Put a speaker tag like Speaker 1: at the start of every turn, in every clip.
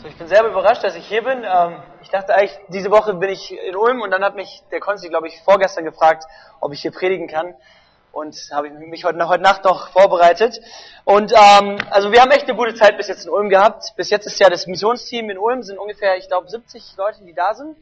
Speaker 1: So, ich bin selber überrascht, dass ich hier bin. Ähm, ich dachte eigentlich, diese Woche bin ich in Ulm und dann hat mich der Konsti, glaube ich, vorgestern gefragt, ob ich hier predigen kann. Und habe ich mich heute, heute Nacht noch vorbereitet. Und ähm, also wir haben echt eine gute Zeit bis jetzt in Ulm gehabt. Bis jetzt ist ja das Missionsteam in Ulm, sind ungefähr, ich glaube, 70 Leute, die da sind.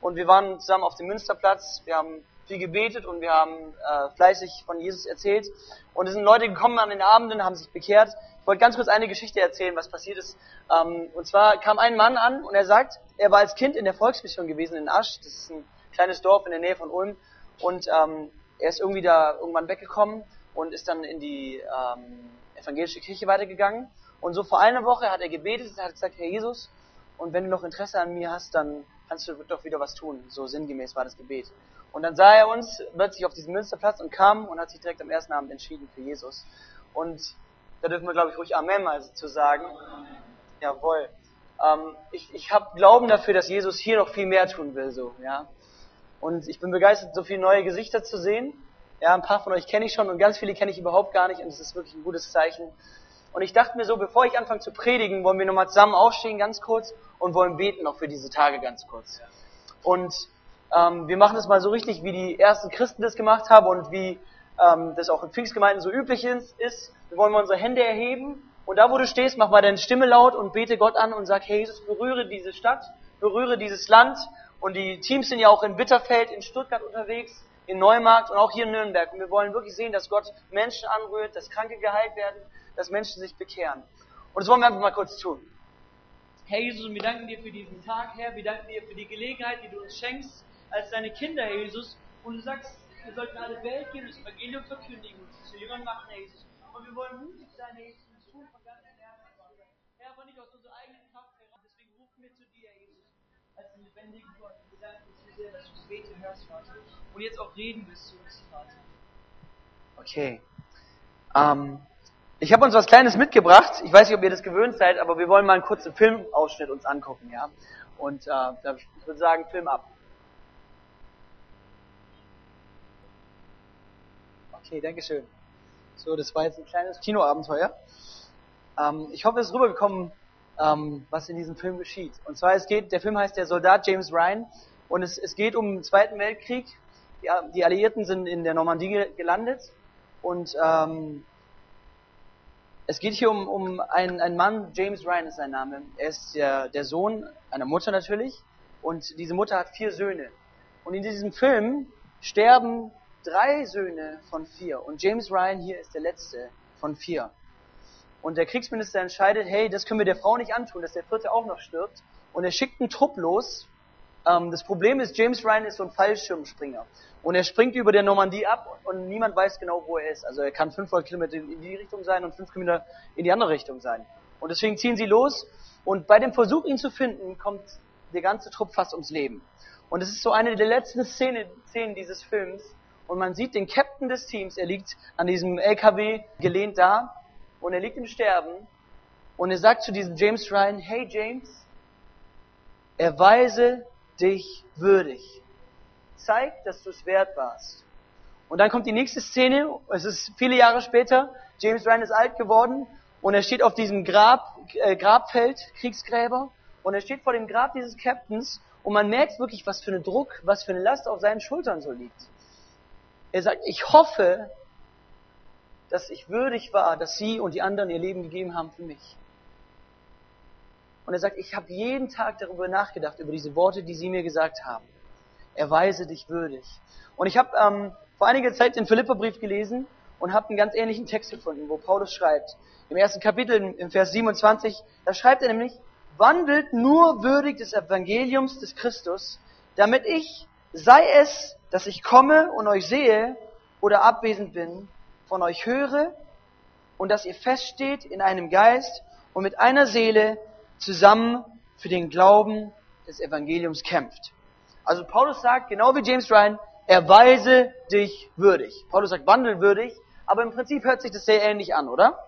Speaker 1: Und wir waren zusammen auf dem Münsterplatz. Wir haben viel gebetet und wir haben äh, fleißig von Jesus erzählt. Und es sind Leute gekommen an den Abenden, haben sich bekehrt. Ich wollte ganz kurz eine Geschichte erzählen, was passiert ist. Ähm, und zwar kam ein Mann an und er sagt, er war als Kind in der Volksmission gewesen in Asch. Das ist ein kleines Dorf in der Nähe von Ulm. Und ähm, er ist irgendwie da irgendwann weggekommen und ist dann in die ähm, evangelische Kirche weitergegangen. Und so vor einer Woche hat er gebetet, hat gesagt, Herr Jesus, und wenn du noch Interesse an mir hast, dann kannst du doch wieder was tun. So sinngemäß war das Gebet. Und dann sah er uns plötzlich auf diesem Münsterplatz und kam und hat sich direkt am ersten Abend entschieden für Jesus. Und da dürfen wir, glaube ich, ruhig Amen mal zu sagen. Jawohl. Ähm, ich ich habe Glauben dafür, dass Jesus hier noch viel mehr tun will, so, ja. Und ich bin begeistert, so viele neue Gesichter zu sehen. Ja, ein paar von euch kenne ich schon und ganz viele kenne ich überhaupt gar nicht und es ist wirklich ein gutes Zeichen. Und ich dachte mir so, bevor ich anfange zu predigen, wollen wir nochmal zusammen aufstehen, ganz kurz, und wollen beten noch für diese Tage ganz kurz. Und ähm, wir machen das mal so richtig, wie die ersten Christen das gemacht haben und wie ähm, das auch in Pfingstgemeinden so üblich ist. Wir wollen mal unsere Hände erheben und da, wo du stehst, mach mal deine Stimme laut und bete Gott an und sag, hey Jesus, berühre diese Stadt, berühre dieses Land. Und die Teams sind ja auch in Bitterfeld, in Stuttgart unterwegs, in Neumarkt und auch hier in Nürnberg. Und wir wollen wirklich sehen, dass Gott Menschen anrührt, dass Kranke geheilt werden, dass Menschen sich bekehren. Und das wollen wir einfach mal kurz tun. Herr Jesus, wir danken dir für diesen Tag, Herr. Wir danken dir für die Gelegenheit, die du uns schenkst, als deine Kinder, Herr Jesus. Und du sagst, wir sollten alle Welt gehen das Evangelium verkündigen und zu Jüngern machen, Herr Jesus. Und wir wollen mutig sein, Herr Jesus, und tun von ganzem Herzen. Herr, aber nicht aus unserer eigenen Kraft heraus. Deswegen rufen wir zu dir, Herr Jesus, als den lebendigen dir dass du das Beten hörst, Vater. Und jetzt auch reden wirst zu uns, Vater. Okay. Ähm, ich habe uns was Kleines mitgebracht. Ich weiß nicht, ob ihr das gewöhnt seid, aber wir wollen mal einen kurzen Filmausschnitt uns angucken, ja. Und äh, ich würde sagen, Film ab. Okay, danke schön. So, das war jetzt ein kleines Kinoabenteuer. Ähm, ich hoffe, es ist rübergekommen, ähm, was in diesem Film geschieht. Und zwar, es geht, der Film heißt Der Soldat James Ryan und es, es geht um den Zweiten Weltkrieg. Die, die Alliierten sind in der Normandie gelandet und ähm, es geht hier um, um einen, einen Mann, James Ryan ist sein Name. Er ist der, der Sohn einer Mutter natürlich und diese Mutter hat vier Söhne. Und in diesem Film sterben drei Söhne von vier. Und James Ryan hier ist der letzte von vier. Und der Kriegsminister entscheidet, hey, das können wir der Frau nicht antun, dass der vierte auch noch stirbt. Und er schickt einen Trupp los. Ähm, das Problem ist, James Ryan ist so ein Fallschirmspringer. Und er springt über der Normandie ab und niemand weiß genau, wo er ist. Also er kann 500 Kilometer in die Richtung sein und 5 Kilometer in die andere Richtung sein. Und deswegen ziehen sie los. Und bei dem Versuch, ihn zu finden, kommt der ganze Trupp fast ums Leben. Und es ist so eine der letzten Szenen, Szenen dieses Films, und man sieht den Captain des Teams, er liegt an diesem LKW gelehnt da und er liegt im Sterben und er sagt zu diesem James Ryan, hey James, erweise dich würdig. Zeig, dass du es wert warst. Und dann kommt die nächste Szene, es ist viele Jahre später, James Ryan ist alt geworden und er steht auf diesem Grab, äh, Grabfeld, Kriegsgräber, und er steht vor dem Grab dieses Captains und man merkt wirklich, was für eine Druck, was für eine Last auf seinen Schultern so liegt. Er sagt, ich hoffe, dass ich würdig war, dass Sie und die anderen ihr Leben gegeben haben für mich. Und er sagt, ich habe jeden Tag darüber nachgedacht, über diese Worte, die Sie mir gesagt haben. Erweise dich würdig. Und ich habe ähm, vor einiger Zeit den Philipperbrief gelesen und habe einen ganz ähnlichen Text gefunden, wo Paulus schreibt, im ersten Kapitel, im Vers 27, da schreibt er nämlich, wandelt nur würdig des Evangeliums des Christus, damit ich, sei es dass ich komme und euch sehe oder abwesend bin, von euch höre und dass ihr feststeht in einem Geist und mit einer Seele zusammen für den Glauben des Evangeliums kämpft. Also Paulus sagt, genau wie James Ryan, erweise dich würdig. Paulus sagt wandelwürdig, aber im Prinzip hört sich das sehr ähnlich an, oder?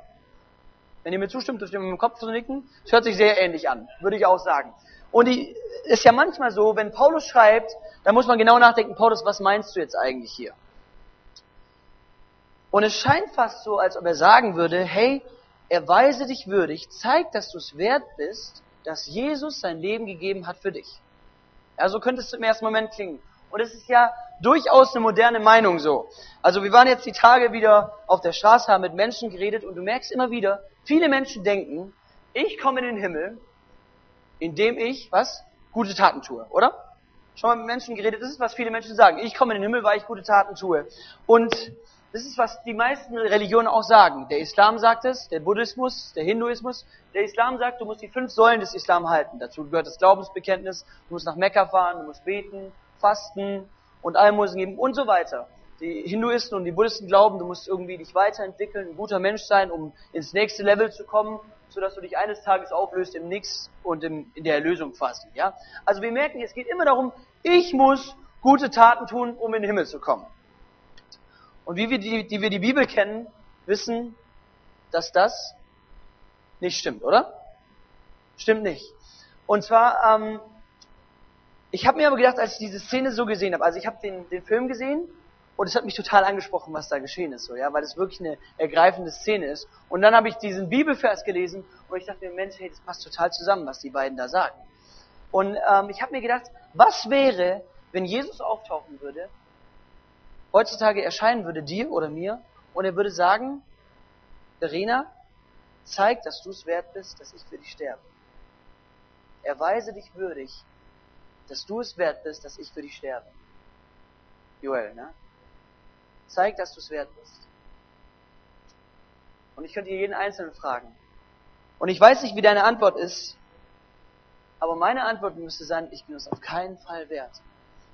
Speaker 1: Wenn ihr mir zustimmt, dürft ihr mit dem Kopf zu nicken. Es hört sich sehr ähnlich an, würde ich auch sagen. Und die, ist ja manchmal so, wenn Paulus schreibt, dann muss man genau nachdenken, Paulus, was meinst du jetzt eigentlich hier? Und es scheint fast so, als ob er sagen würde, hey, erweise dich würdig, zeig, dass du es wert bist, dass Jesus sein Leben gegeben hat für dich. Ja, so könnte es im ersten Moment klingen. Und es ist ja durchaus eine moderne Meinung so. Also wir waren jetzt die Tage wieder auf der Straße, haben mit Menschen geredet und du merkst immer wieder, viele Menschen denken, ich komme in den Himmel, indem ich, was? Gute Taten tue, oder? Schon mal mit Menschen geredet, das ist, was viele Menschen sagen. Ich komme in den Himmel, weil ich gute Taten tue. Und das ist, was die meisten Religionen auch sagen. Der Islam sagt es, der Buddhismus, der Hinduismus. Der Islam sagt, du musst die fünf Säulen des Islam halten. Dazu gehört das Glaubensbekenntnis, du musst nach Mekka fahren, du musst beten, fasten und Almosen geben und so weiter. Die Hinduisten und die Buddhisten glauben, du musst irgendwie dich weiterentwickeln, ein guter Mensch sein, um ins nächste Level zu kommen, sodass du dich eines Tages auflöst im Nix und im, in der Erlösung quasi. Ja? Also wir merken, es geht immer darum, ich muss gute Taten tun, um in den Himmel zu kommen. Und wie wir die, die wir die Bibel kennen, wissen, dass das nicht stimmt, oder? Stimmt nicht. Und zwar ähm, ich habe mir aber gedacht, als ich diese Szene so gesehen habe, also ich habe den, den Film gesehen und es hat mich total angesprochen, was da geschehen ist, so, ja, weil es wirklich eine ergreifende Szene ist. Und dann habe ich diesen Bibelvers gelesen und ich dachte mir, Mensch, hey, das passt total zusammen, was die beiden da sagen. Und ähm, ich habe mir gedacht, was wäre, wenn Jesus auftauchen würde, heutzutage erscheinen würde dir oder mir und er würde sagen, Verena, zeig, dass du es wert bist, dass ich für dich sterbe. Erweise dich würdig, dass du es wert bist, dass ich für dich sterbe. Joel, ne? Zeig, dass du es wert bist. Und ich könnte hier jeden Einzelnen fragen. Und ich weiß nicht, wie deine Antwort ist, aber meine Antwort müsste sein, ich bin es auf keinen Fall wert.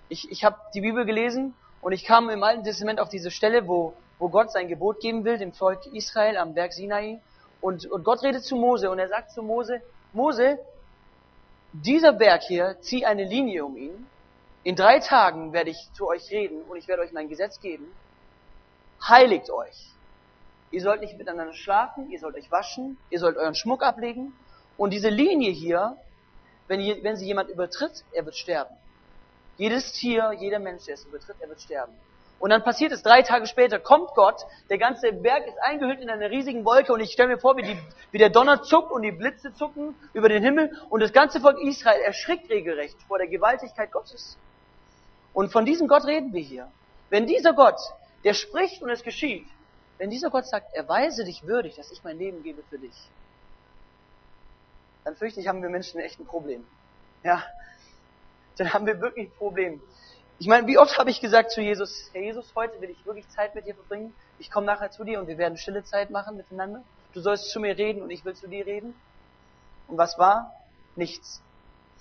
Speaker 1: Ich, ich habe die Bibel gelesen und ich kam im Alten Testament auf diese Stelle, wo, wo Gott sein Gebot geben will, dem Volk Israel am Berg Sinai. Und, und Gott redet zu Mose und er sagt zu Mose, Mose, dieser Berg hier, zieh eine Linie um ihn. In drei Tagen werde ich zu euch reden und ich werde euch mein Gesetz geben. Heiligt euch. Ihr sollt nicht miteinander schlafen, ihr sollt euch waschen, ihr sollt euren Schmuck ablegen. Und diese Linie hier, wenn, wenn sie jemand übertritt, er wird sterben. Jedes Tier, jeder Mensch, der es übertritt, er wird sterben. Und dann passiert es, drei Tage später kommt Gott, der ganze Berg ist eingehüllt in einer riesigen Wolke und ich stelle mir vor, wie, die, wie der Donner zuckt und die Blitze zucken über den Himmel und das ganze Volk Israel erschrickt regelrecht vor der Gewaltigkeit Gottes. Und von diesem Gott reden wir hier. Wenn dieser Gott, der spricht und es geschieht, wenn dieser Gott sagt, erweise dich würdig, dass ich mein Leben gebe für dich, dann fürchte ich, haben wir Menschen echt ein Problem. Ja, dann haben wir wirklich ein Problem. Ich meine, wie oft habe ich gesagt zu Jesus, Herr Jesus, heute will ich wirklich Zeit mit dir verbringen. Ich komme nachher zu dir und wir werden stille Zeit machen miteinander. Du sollst zu mir reden und ich will zu dir reden. Und was war? Nichts.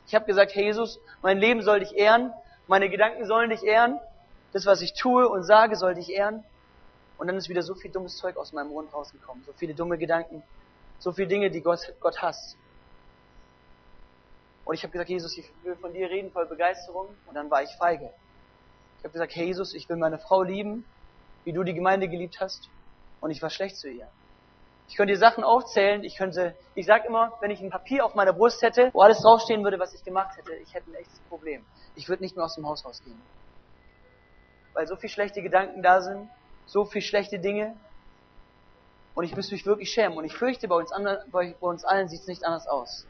Speaker 1: Ich habe gesagt, Herr Jesus, mein Leben soll dich ehren, meine Gedanken sollen dich ehren, das, was ich tue und sage, soll dich ehren. Und dann ist wieder so viel dummes Zeug aus meinem Mund rausgekommen, so viele dumme Gedanken, so viele Dinge, die Gott, Gott hasst. Und ich habe gesagt, Jesus, ich will von dir reden voll Begeisterung. Und dann war ich feige. Ich habe gesagt, hey Jesus, ich will meine Frau lieben, wie du die Gemeinde geliebt hast. Und ich war schlecht zu ihr. Ich könnte dir Sachen aufzählen, ich könnte, ich sag immer, wenn ich ein Papier auf meiner Brust hätte, wo alles draufstehen würde, was ich gemacht hätte, ich hätte ein echtes Problem. Ich würde nicht mehr aus dem Haus rausgehen. Weil so viel schlechte Gedanken da sind, so viel schlechte Dinge. Und ich müsste mich wirklich schämen. Und ich fürchte, bei uns, anderen, bei uns allen sieht es nicht anders aus.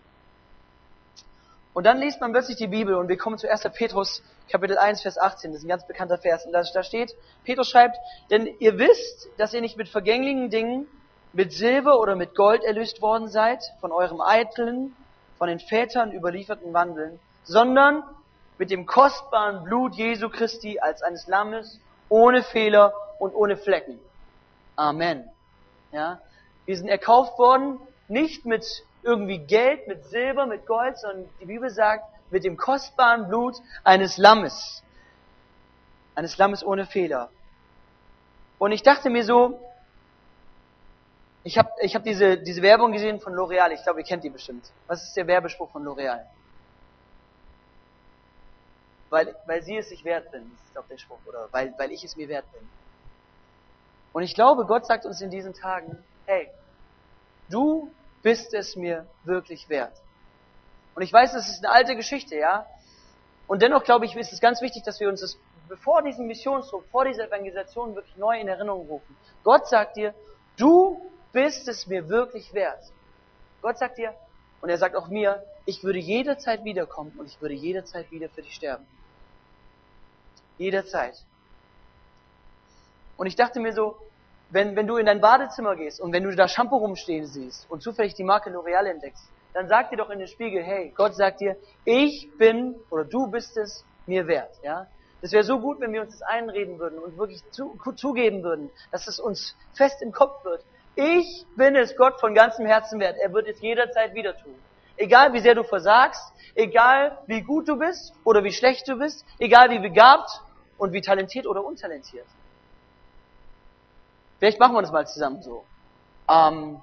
Speaker 1: Und dann liest man plötzlich die Bibel und wir kommen zu 1. Petrus Kapitel 1, Vers 18. Das ist ein ganz bekannter Vers. Und da, steht, Petrus schreibt, denn ihr wisst, dass ihr nicht mit vergänglichen Dingen, mit Silber oder mit Gold erlöst worden seid, von eurem eitlen, von den Vätern überlieferten Wandeln, sondern mit dem kostbaren Blut Jesu Christi als eines Lammes, ohne Fehler und ohne Flecken. Amen. Ja? Wir sind erkauft worden, nicht mit irgendwie Geld, mit Silber, mit Gold, sondern die Bibel sagt, mit dem kostbaren Blut eines Lammes. Eines Lammes ohne Fehler. Und ich dachte mir so, ich habe ich hab diese, diese Werbung gesehen von L'Oreal. Ich glaube, ihr kennt die bestimmt. Was ist der Werbespruch von L'Oreal? Weil, weil sie es sich wert bin, ist auch der Spruch. Oder weil, weil ich es mir wert bin. Und ich glaube, Gott sagt uns in diesen Tagen, hey, du bist es mir wirklich wert. Und ich weiß, das ist eine alte Geschichte, ja. Und dennoch glaube ich, ist es ganz wichtig, dass wir uns das bevor diesem Missionsdruck, vor dieser Evangelisation wirklich neu in Erinnerung rufen. Gott sagt dir, du bist es mir wirklich wert. Gott sagt dir, Und er sagt auch mir, ich würde jederzeit wiederkommen und ich würde jederzeit wieder für dich sterben. Jederzeit. Und ich dachte mir so, wenn, wenn du in dein Badezimmer gehst und wenn du da Shampoo rumstehen siehst und zufällig die Marke L'Oreal entdeckst, dann sag dir doch in den Spiegel, hey, Gott sagt dir, ich bin oder du bist es mir wert. Ja? Das wäre so gut, wenn wir uns das einreden würden und wirklich zu, zugeben würden, dass es uns fest im Kopf wird. Ich bin es Gott von ganzem Herzen wert. Er wird es jederzeit wieder tun. Egal wie sehr du versagst, egal wie gut du bist oder wie schlecht du bist, egal wie begabt und wie talentiert oder untalentiert. Vielleicht machen wir das mal zusammen so. Ähm,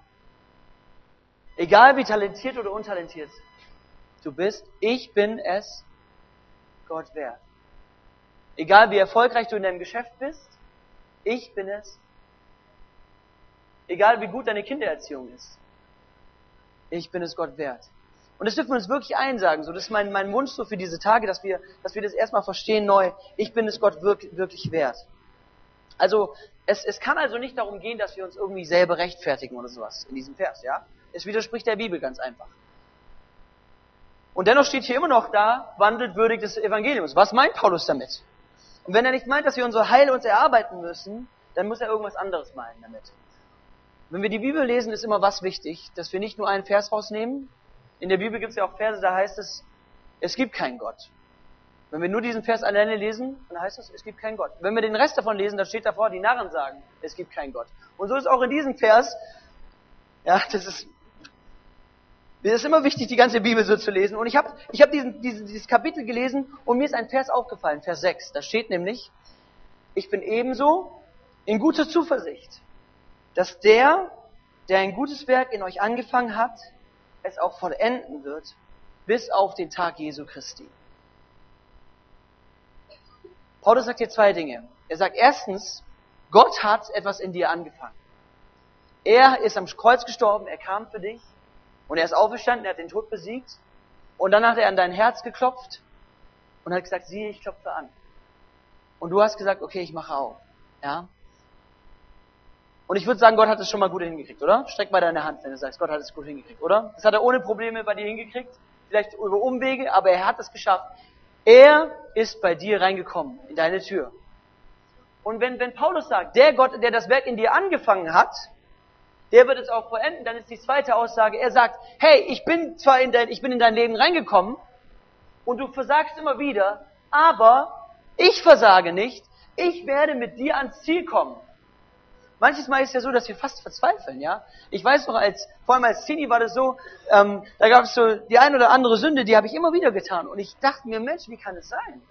Speaker 1: egal wie talentiert oder untalentiert du bist, ich bin es Gott wert. Egal wie erfolgreich du in deinem Geschäft bist, ich bin es. Egal wie gut deine Kindererziehung ist, ich bin es Gott wert. Und das dürfen wir uns wirklich einsagen. So, das ist mein, mein Wunsch so für diese Tage, dass wir, dass wir das erstmal verstehen neu. Ich bin es Gott wirklich, wirklich wert. Also, es, es kann also nicht darum gehen, dass wir uns irgendwie selber rechtfertigen oder sowas in diesem Vers, ja? Es widerspricht der Bibel ganz einfach. Und dennoch steht hier immer noch da, wandelt würdig des Evangeliums. Was meint Paulus damit? Und wenn er nicht meint, dass wir unser Heil uns erarbeiten müssen, dann muss er irgendwas anderes meinen damit. Wenn wir die Bibel lesen, ist immer was wichtig, dass wir nicht nur einen Vers rausnehmen. In der Bibel gibt es ja auch Verse, da heißt es, es gibt keinen Gott. Wenn wir nur diesen Vers alleine lesen, dann heißt es, es gibt keinen Gott. Wenn wir den Rest davon lesen, dann steht davor, die Narren sagen, es gibt keinen Gott. Und so ist auch in diesem Vers, ja, das ist, es ist immer wichtig, die ganze Bibel so zu lesen. Und ich habe ich hab diesen, diesen, dieses Kapitel gelesen und mir ist ein Vers aufgefallen, Vers 6. Da steht nämlich, ich bin ebenso in guter Zuversicht, dass der, der ein gutes Werk in euch angefangen hat, es auch vollenden wird, bis auf den Tag Jesu Christi. Paulus sagt hier zwei Dinge. Er sagt erstens, Gott hat etwas in dir angefangen. Er ist am Kreuz gestorben, er kam für dich und er ist auferstanden, er hat den Tod besiegt und dann hat er an dein Herz geklopft und hat gesagt, siehe, ich klopfe an. Und du hast gesagt, okay, ich mache auf. Ja? Und ich würde sagen, Gott hat es schon mal gut hingekriegt, oder? Streck mal deine Hand, wenn du sagst, Gott hat es gut hingekriegt, oder? Das hat er ohne Probleme bei dir hingekriegt, vielleicht über Umwege, aber er hat es geschafft. Er ist bei dir reingekommen, in deine Tür. Und wenn, wenn Paulus sagt, der Gott, der das Werk in dir angefangen hat, der wird es auch vollenden, dann ist die zweite Aussage, er sagt, hey, ich bin zwar in dein, ich bin in dein Leben reingekommen und du versagst immer wieder, aber ich versage nicht, ich werde mit dir ans Ziel kommen. Manches Mal ist es ja so, dass wir fast verzweifeln, ja. Ich weiß noch, als, vor allem als Teenie war das so, ähm, da gab es so die ein oder andere Sünde, die habe ich immer wieder getan. Und ich dachte mir, Mensch, wie kann es sein?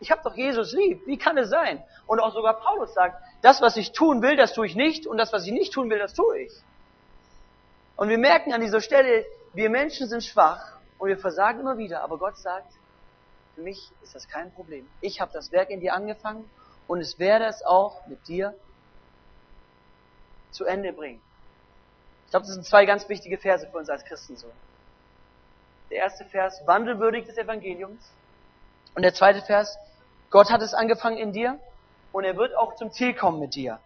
Speaker 1: Ich habe doch Jesus lieb, wie kann es sein? Und auch sogar Paulus sagt, das, was ich tun will, das tue ich nicht, und das, was ich nicht tun will, das tue ich. Und wir merken an dieser Stelle, wir Menschen sind schwach und wir versagen immer wieder, aber Gott sagt, für mich ist das kein Problem. Ich habe das Werk in dir angefangen und es werde es auch mit dir zu Ende bringen. Ich glaube, das sind zwei ganz wichtige Verse für uns als Christen so. Der erste Vers, wandelwürdig des Evangeliums. Und der zweite Vers, Gott hat es angefangen in dir und er wird auch zum Ziel kommen mit dir.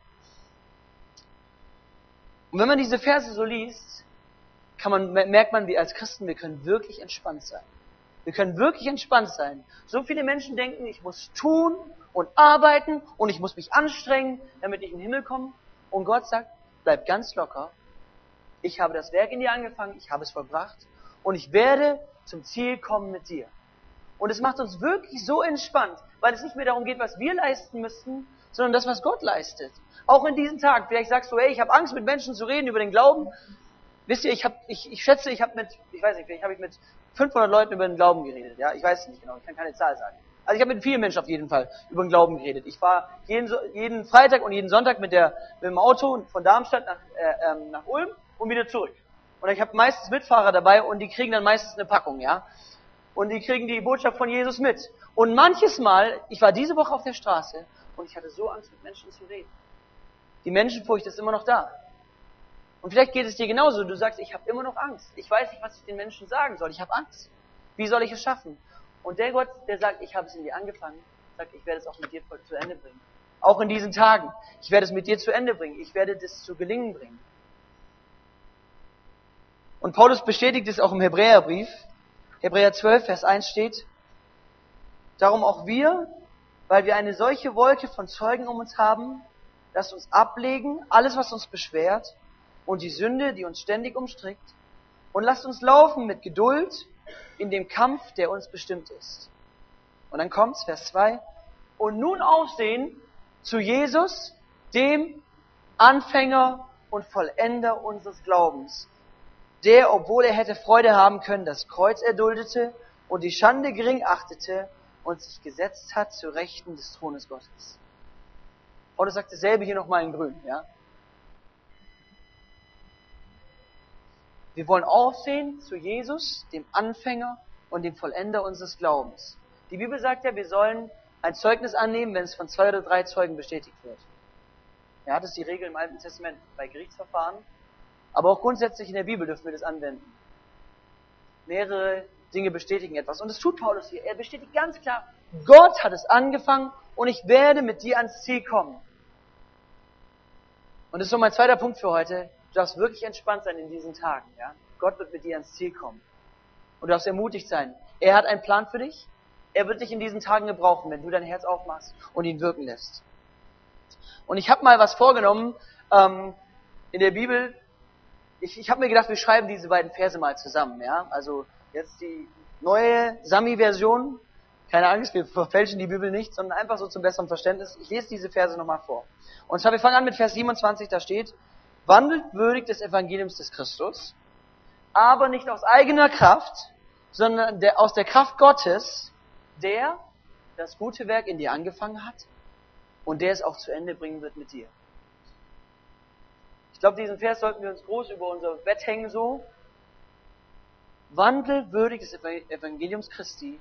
Speaker 1: Und wenn man diese Verse so liest, kann man, merkt man, wie als Christen, wir können wirklich entspannt sein. Wir können wirklich entspannt sein. So viele Menschen denken, ich muss tun und arbeiten und ich muss mich anstrengen, damit ich in den Himmel komme. Und Gott sagt, bleib ganz locker. Ich habe das Werk in dir angefangen, ich habe es vollbracht und ich werde zum Ziel kommen mit dir. Und es macht uns wirklich so entspannt, weil es nicht mehr darum geht, was wir leisten müssten, sondern das, was Gott leistet. Auch in diesen Tagen. Vielleicht sagst du, hey, ich habe Angst, mit Menschen zu reden über den Glauben. Wisst ihr, ich, hab, ich, ich schätze, ich habe mit, ich weiß nicht, vielleicht habe ich mit 500 Leuten über den Glauben geredet. Ja, ich weiß es nicht genau, ich kann keine Zahl sagen. Also ich habe mit vielen Menschen auf jeden Fall über den Glauben geredet. Ich war jeden, jeden Freitag und jeden Sonntag mit, der, mit dem Auto von Darmstadt nach, äh, ähm, nach Ulm und wieder zurück. Und ich habe meistens Mitfahrer dabei und die kriegen dann meistens eine Packung, ja. Und die kriegen die Botschaft von Jesus mit. Und manches Mal, ich war diese Woche auf der Straße und ich hatte so Angst, mit Menschen zu reden. Die Menschenfurcht ist immer noch da. Und vielleicht geht es dir genauso. Du sagst, ich habe immer noch Angst. Ich weiß nicht, was ich den Menschen sagen soll. Ich habe Angst. Wie soll ich es schaffen? Und der Gott, der sagt, ich habe es in dir angefangen, sagt, ich werde es auch mit dir zu Ende bringen. Auch in diesen Tagen. Ich werde es mit dir zu Ende bringen. Ich werde das zu gelingen bringen. Und Paulus bestätigt es auch im Hebräerbrief. Hebräer 12, Vers 1 steht, Darum auch wir, weil wir eine solche Wolke von Zeugen um uns haben, lasst uns ablegen, alles, was uns beschwert, und die Sünde, die uns ständig umstrickt, und lasst uns laufen mit Geduld in dem Kampf, der uns bestimmt ist. Und dann kommt's, Vers 2, und nun aufsehen zu Jesus, dem Anfänger und Vollender unseres Glaubens, der, obwohl er hätte Freude haben können, das Kreuz erduldete und die Schande gering achtete und sich gesetzt hat zu Rechten des Thrones Gottes. Paulus sagt dasselbe hier nochmal in grün, ja. Wir wollen aufsehen zu Jesus, dem Anfänger und dem Vollender unseres Glaubens. Die Bibel sagt ja, wir sollen ein Zeugnis annehmen, wenn es von zwei oder drei Zeugen bestätigt wird. Ja, das ist die Regel im Alten Testament bei Gerichtsverfahren. Aber auch grundsätzlich in der Bibel dürfen wir das anwenden. Mehrere Dinge bestätigen etwas. Und das tut Paulus hier. Er bestätigt ganz klar, Gott hat es angefangen und ich werde mit dir ans Ziel kommen. Und das ist so mein zweiter Punkt für heute. Du darfst wirklich entspannt sein in diesen Tagen. Ja? Gott wird mit dir ans Ziel kommen. Und du darfst ermutigt sein. Er hat einen Plan für dich. Er wird dich in diesen Tagen gebrauchen, wenn du dein Herz aufmachst und ihn wirken lässt. Und ich habe mal was vorgenommen ähm, in der Bibel. Ich, ich habe mir gedacht, wir schreiben diese beiden Verse mal zusammen. Ja, also jetzt die neue Sami-Version. Keine Angst, wir verfälschen die Bibel nicht, sondern einfach so zum besseren Verständnis. Ich lese diese Verse nochmal vor. Und zwar, wir fangen an mit Vers 27, da steht, wandelt würdig des Evangeliums des Christus, aber nicht aus eigener Kraft, sondern der, aus der Kraft Gottes, der das gute Werk in dir angefangen hat und der es auch zu Ende bringen wird mit dir. Ich glaube, diesen Vers sollten wir uns groß über unser Bett hängen so. Wandel würdig des Evangeliums Christi,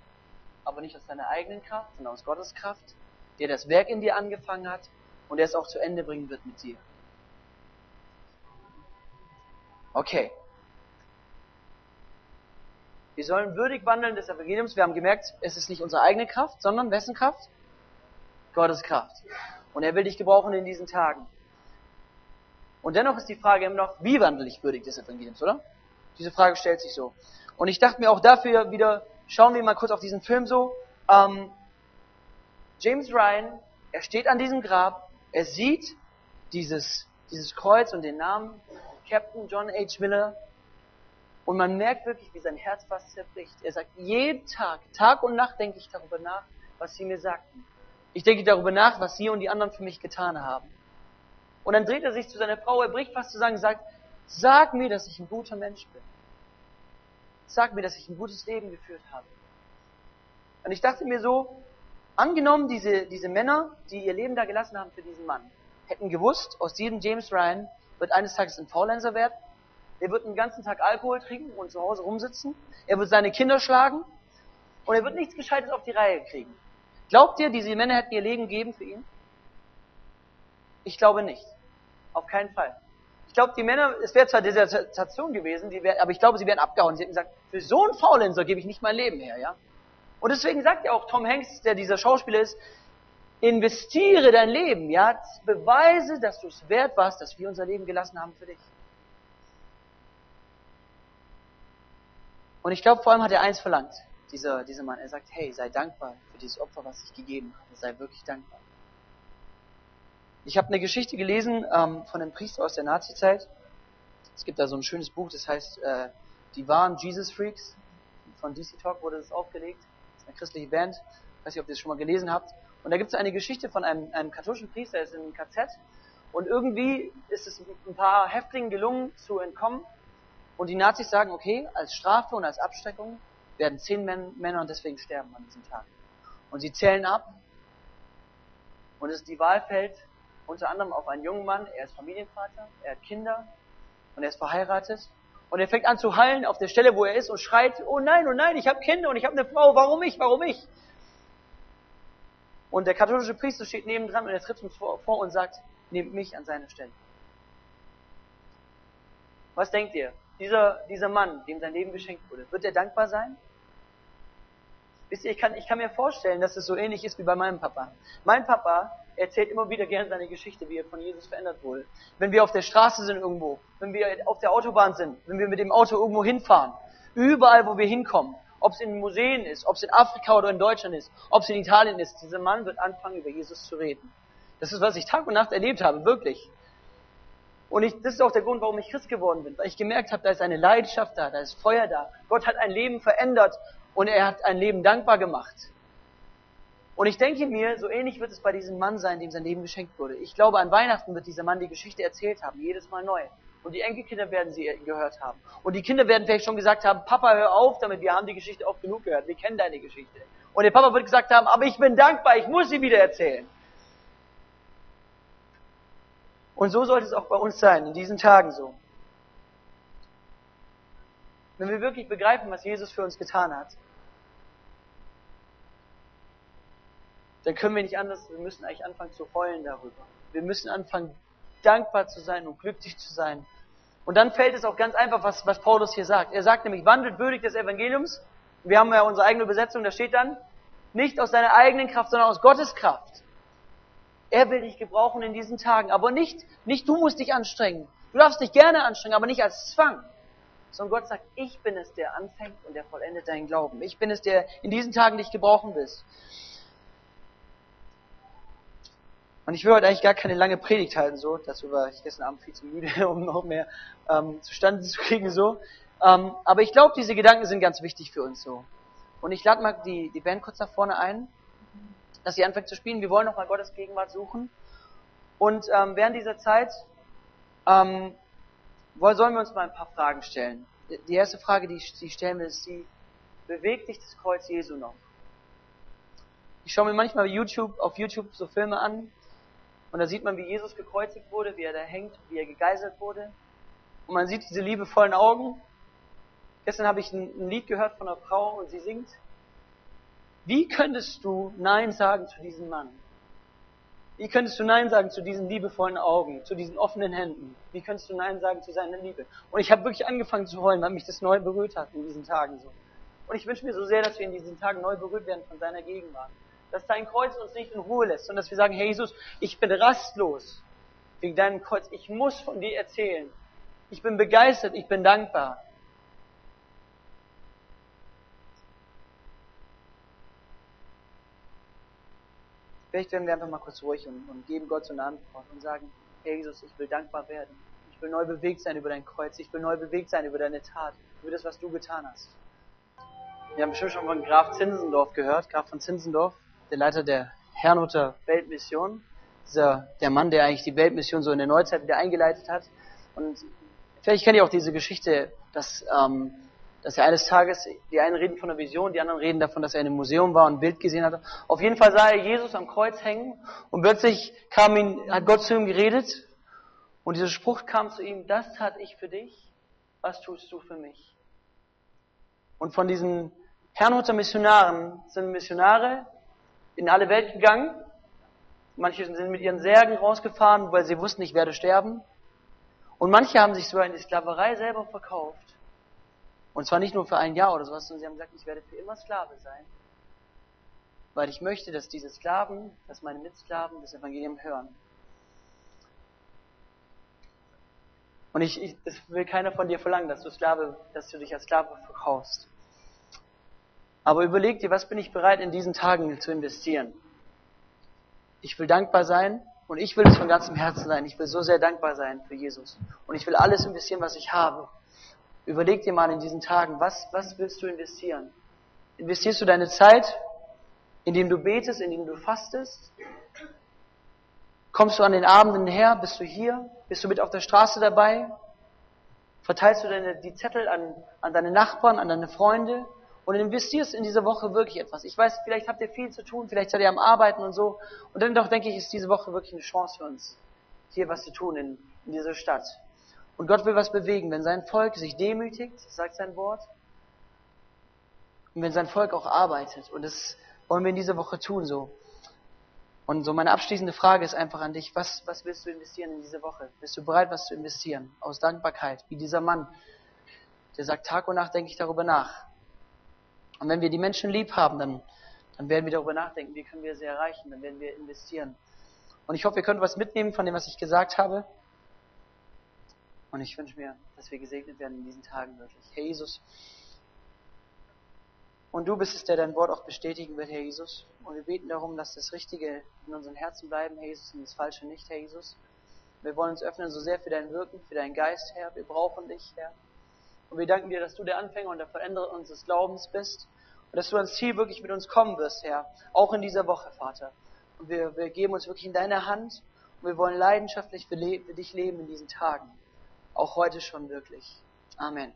Speaker 1: aber nicht aus deiner eigenen Kraft, sondern aus Gottes Kraft, der das Werk in dir angefangen hat und der es auch zu Ende bringen wird mit dir. Okay. Wir sollen würdig wandeln des Evangeliums. Wir haben gemerkt, es ist nicht unsere eigene Kraft, sondern wessen Kraft? Gottes Kraft. Und er will dich gebrauchen in diesen Tagen. Und dennoch ist die Frage immer noch, wie wandle ich würdig des Evangeliums, oder? Diese Frage stellt sich so. Und ich dachte mir auch dafür wieder, schauen wir mal kurz auf diesen Film so. Ähm, James Ryan, er steht an diesem Grab, er sieht dieses, dieses Kreuz und den Namen Captain John H. Miller und man merkt wirklich, wie sein Herz fast zerbricht. Er sagt, jeden Tag, Tag und Nacht denke ich darüber nach, was sie mir sagten. Ich denke darüber nach, was Sie und die anderen für mich getan haben. Und dann dreht er sich zu seiner Frau, er bricht fast zusammen und sagt, sag mir, dass ich ein guter Mensch bin. Sag mir, dass ich ein gutes Leben geführt habe. Und ich dachte mir so, angenommen, diese, diese Männer, die ihr Leben da gelassen haben für diesen Mann, hätten gewusst, aus diesem James Ryan wird eines Tages ein Faulenzer werden, er wird den ganzen Tag Alkohol trinken und zu Hause rumsitzen, er wird seine Kinder schlagen und er wird nichts Gescheites auf die Reihe kriegen. Glaubt ihr, diese Männer hätten ihr Leben gegeben für ihn? Ich glaube nicht. Auf keinen Fall. Ich glaube, die Männer, es wäre zwar Desertation gewesen, wär, aber ich glaube, sie wären abgehauen. Sie hätten gesagt, für so einen Faulenzer gebe ich nicht mein Leben her, ja? Und deswegen sagt ja auch Tom Hanks, der dieser Schauspieler ist, investiere dein Leben, ja? Beweise, dass du es wert warst, dass wir unser Leben gelassen haben für dich. Und ich glaube, vor allem hat er eins verlangt dieser, dieser Mann, er sagt, hey, sei dankbar für dieses Opfer, was ich gegeben habe. Sei wirklich dankbar. Ich habe eine Geschichte gelesen ähm, von einem Priester aus der Nazi-Zeit. Es gibt da so ein schönes Buch, das heißt äh, Die wahren Jesus Freaks. Von DC Talk wurde das aufgelegt. Das ist eine christliche Band. Ich weiß nicht, ob ihr das schon mal gelesen habt. Und da gibt es eine Geschichte von einem, einem katholischen Priester, der ist in einem KZ. Und irgendwie ist es ein paar Häftlingen gelungen zu entkommen. Und die Nazis sagen, okay, als Strafe und als Abschreckung werden zehn Männer und deswegen sterben an diesem Tag. Und sie zählen ab. Und es, die Wahl fällt unter anderem auf einen jungen Mann. Er ist Familienvater, er hat Kinder und er ist verheiratet. Und er fängt an zu heulen auf der Stelle, wo er ist und schreit, oh nein, oh nein, ich habe Kinder und ich habe eine Frau, warum ich, warum ich? Und der katholische Priester steht nebendran und er tritt ihm vor, vor und sagt, nehmt mich an seine Stelle. Was denkt ihr? Dieser, dieser Mann, dem sein Leben geschenkt wurde, wird er dankbar sein? Wisst ihr, ich kann, ich kann mir vorstellen, dass es so ähnlich ist wie bei meinem Papa. Mein Papa, Er erzählt immer wieder gern seine Geschichte, wie er von Jesus verändert wurde. Wenn wir auf der Straße sind irgendwo, wenn wir auf der Autobahn sind, wenn wir mit dem Auto irgendwo hinfahren, überall, wo wir hinkommen, ob es in Museen ist, ob es in Afrika oder in Deutschland ist, ob es in Italien ist, dieser Mann wird anfangen, über Jesus zu reden. Das ist, was ich Tag und Nacht erlebt habe, wirklich. Und ich, das ist auch der Grund, warum ich Christ geworden bin, weil ich gemerkt habe, da ist eine Leidenschaft da, da ist Feuer da. Gott hat ein Leben verändert und er hat ein Leben dankbar gemacht. Und ich denke mir, so ähnlich wird es bei diesem Mann sein, dem sein Leben geschenkt wurde. Ich glaube, an Weihnachten wird dieser Mann die Geschichte erzählt haben, jedes Mal neu. Und die Enkelkinder werden sie gehört haben. Und die Kinder werden vielleicht schon gesagt haben, Papa, hör auf damit, wir haben die Geschichte oft genug gehört, wir kennen deine Geschichte. Und der Papa wird gesagt haben, aber ich bin dankbar, ich muss sie wieder erzählen. Und so sollte es auch bei uns sein, in diesen Tagen so. Wenn wir wirklich begreifen, was Jesus für uns getan hat, dann können wir nicht anders, wir müssen eigentlich anfangen zu heulen darüber. Wir müssen anfangen, dankbar zu sein und glücklich zu sein. Und dann fällt es auch ganz einfach, was, was Paulus hier sagt. Er sagt nämlich, wandelt würdig des Evangeliums. Wir haben ja unsere eigene Übersetzung, da steht dann, nicht aus deiner eigenen Kraft, sondern aus Gottes Kraft. Er will dich gebrauchen in diesen Tagen, aber nicht, nicht du musst dich anstrengen. Du darfst dich gerne anstrengen, aber nicht als Zwang. Sondern Gott sagt, ich bin es, der anfängt und der vollendet deinen Glauben. Ich bin es, der in diesen Tagen dich gebrauchen willst. Und ich will heute eigentlich gar keine lange Predigt halten, so. Dazu war ich gestern Abend viel zu müde, um noch mehr ähm, zustande zu kriegen, so. Ähm, aber ich glaube, diese Gedanken sind ganz wichtig für uns, so. Und ich lade mal die, die Band kurz nach vorne ein, dass sie anfängt zu spielen. Wir wollen nochmal Gottes Gegenwart suchen. Und ähm, während dieser Zeit ähm, sollen wir uns mal ein paar Fragen stellen. Die erste Frage, die ich stellen will, ist die, bewegt dich das Kreuz Jesu noch? Ich schaue mir manchmal YouTube, auf YouTube so Filme an, und da sieht man, wie Jesus gekreuzigt wurde, wie er da hängt, wie er gegeißelt wurde. Und man sieht diese liebevollen Augen. Gestern habe ich ein, Lied gehört von einer Frau und sie singt, wie könntest du Nein sagen zu diesem Mann? Wie könntest du Nein sagen zu diesen liebevollen Augen, zu diesen offenen Händen? Wie könntest du Nein sagen zu seiner Liebe? Und ich habe wirklich angefangen zu heulen, weil mich das neu berührt hat in diesen Tagen so. Und ich wünsche mir so sehr, dass wir in diesen Tagen neu berührt werden von seiner Gegenwart dass dein Kreuz uns nicht in Ruhe lässt, sondern dass wir sagen, Herr Jesus, ich bin rastlos wegen deinem Kreuz. Ich muss von dir erzählen. Ich bin begeistert, ich bin dankbar. Vielleicht werden wir einfach mal kurz ruhig und, und geben Gott so eine Antwort und sagen, Herr Jesus, ich will dankbar werden. Ich will neu bewegt sein über dein Kreuz. Ich will neu bewegt sein über deine Tat, über das, was du getan hast. Wir haben bestimmt schon von Graf Zinsendorf gehört, Graf von Zinsendorf der Leiter der Herrnhuter Weltmission, dieser, der Mann, der eigentlich die Weltmission so in der Neuzeit wieder eingeleitet hat. Und vielleicht kennt ihr auch diese Geschichte, dass, ähm, dass er eines Tages, die einen reden von einer Vision, die anderen reden davon, dass er in einem Museum war und ein Bild gesehen hatte. Auf jeden Fall sah er Jesus am Kreuz hängen und plötzlich kam ihn, hat Gott zu ihm geredet und dieser Spruch kam zu ihm, das tat ich für dich, was tust du für mich? Und von diesen Herrnhuter Missionaren sind Missionare, in alle Welt gegangen. Manche sind mit ihren Särgen rausgefahren, weil sie wussten, ich werde sterben. Und manche haben sich sogar in die Sklaverei selber verkauft. Und zwar nicht nur für ein Jahr oder sowas, sondern sie haben gesagt, ich werde für immer Sklave sein. Weil ich möchte, dass diese Sklaven, dass meine Mitsklaven das Evangelium hören. Und ich, ich, das will keiner von dir verlangen, dass du Sklave, dass du dich als Sklave verkaufst. Aber überleg dir, was bin ich bereit in diesen Tagen zu investieren? Ich will dankbar sein und ich will es von ganzem Herzen sein. Ich will so sehr dankbar sein für Jesus. Und ich will alles investieren, was ich habe. Überleg dir mal in diesen Tagen, was, was willst du investieren? Investierst du deine Zeit, indem du betest, indem du fastest? Kommst du an den Abenden her? Bist du hier? Bist du mit auf der Straße dabei? Verteilst du deine, die Zettel an, an deine Nachbarn, an deine Freunde? Und investierst in diese Woche wirklich etwas. Ich weiß, vielleicht habt ihr viel zu tun, vielleicht seid ihr am Arbeiten und so. Und dann doch denke ich, ist diese Woche wirklich eine Chance für uns, hier was zu tun in, in dieser Stadt. Und Gott will was bewegen, wenn sein Volk sich demütigt, sagt sein Wort, und wenn sein Volk auch arbeitet. Und das wollen wir in dieser Woche tun so. Und so meine abschließende Frage ist einfach an dich, was, was willst du investieren in diese Woche? Bist du bereit, was zu investieren? Aus Dankbarkeit, wie dieser Mann, der sagt, Tag und Nacht denke ich darüber nach. Und wenn wir die Menschen lieb haben, dann, dann werden wir darüber nachdenken, wie können wir sie erreichen, dann werden wir investieren. Und ich hoffe, ihr könnt was mitnehmen von dem, was ich gesagt habe. Und ich wünsche mir, dass wir gesegnet werden in diesen Tagen wirklich. Herr Jesus, und du bist es, der dein Wort auch bestätigen wird, Herr Jesus. Und wir beten darum, dass das Richtige in unseren Herzen bleiben, Herr Jesus, und das Falsche nicht, Herr Jesus. Wir wollen uns öffnen so sehr für dein Wirken, für deinen Geist, Herr. Wir brauchen dich, Herr. Und wir danken dir, dass du der Anfänger und der Veränderer unseres Glaubens bist. Und dass du ans Ziel wirklich mit uns kommen wirst, Herr. Auch in dieser Woche, Vater. Und wir, wir geben uns wirklich in deine Hand. Und wir wollen leidenschaftlich für, für dich leben in diesen Tagen. Auch heute schon wirklich. Amen.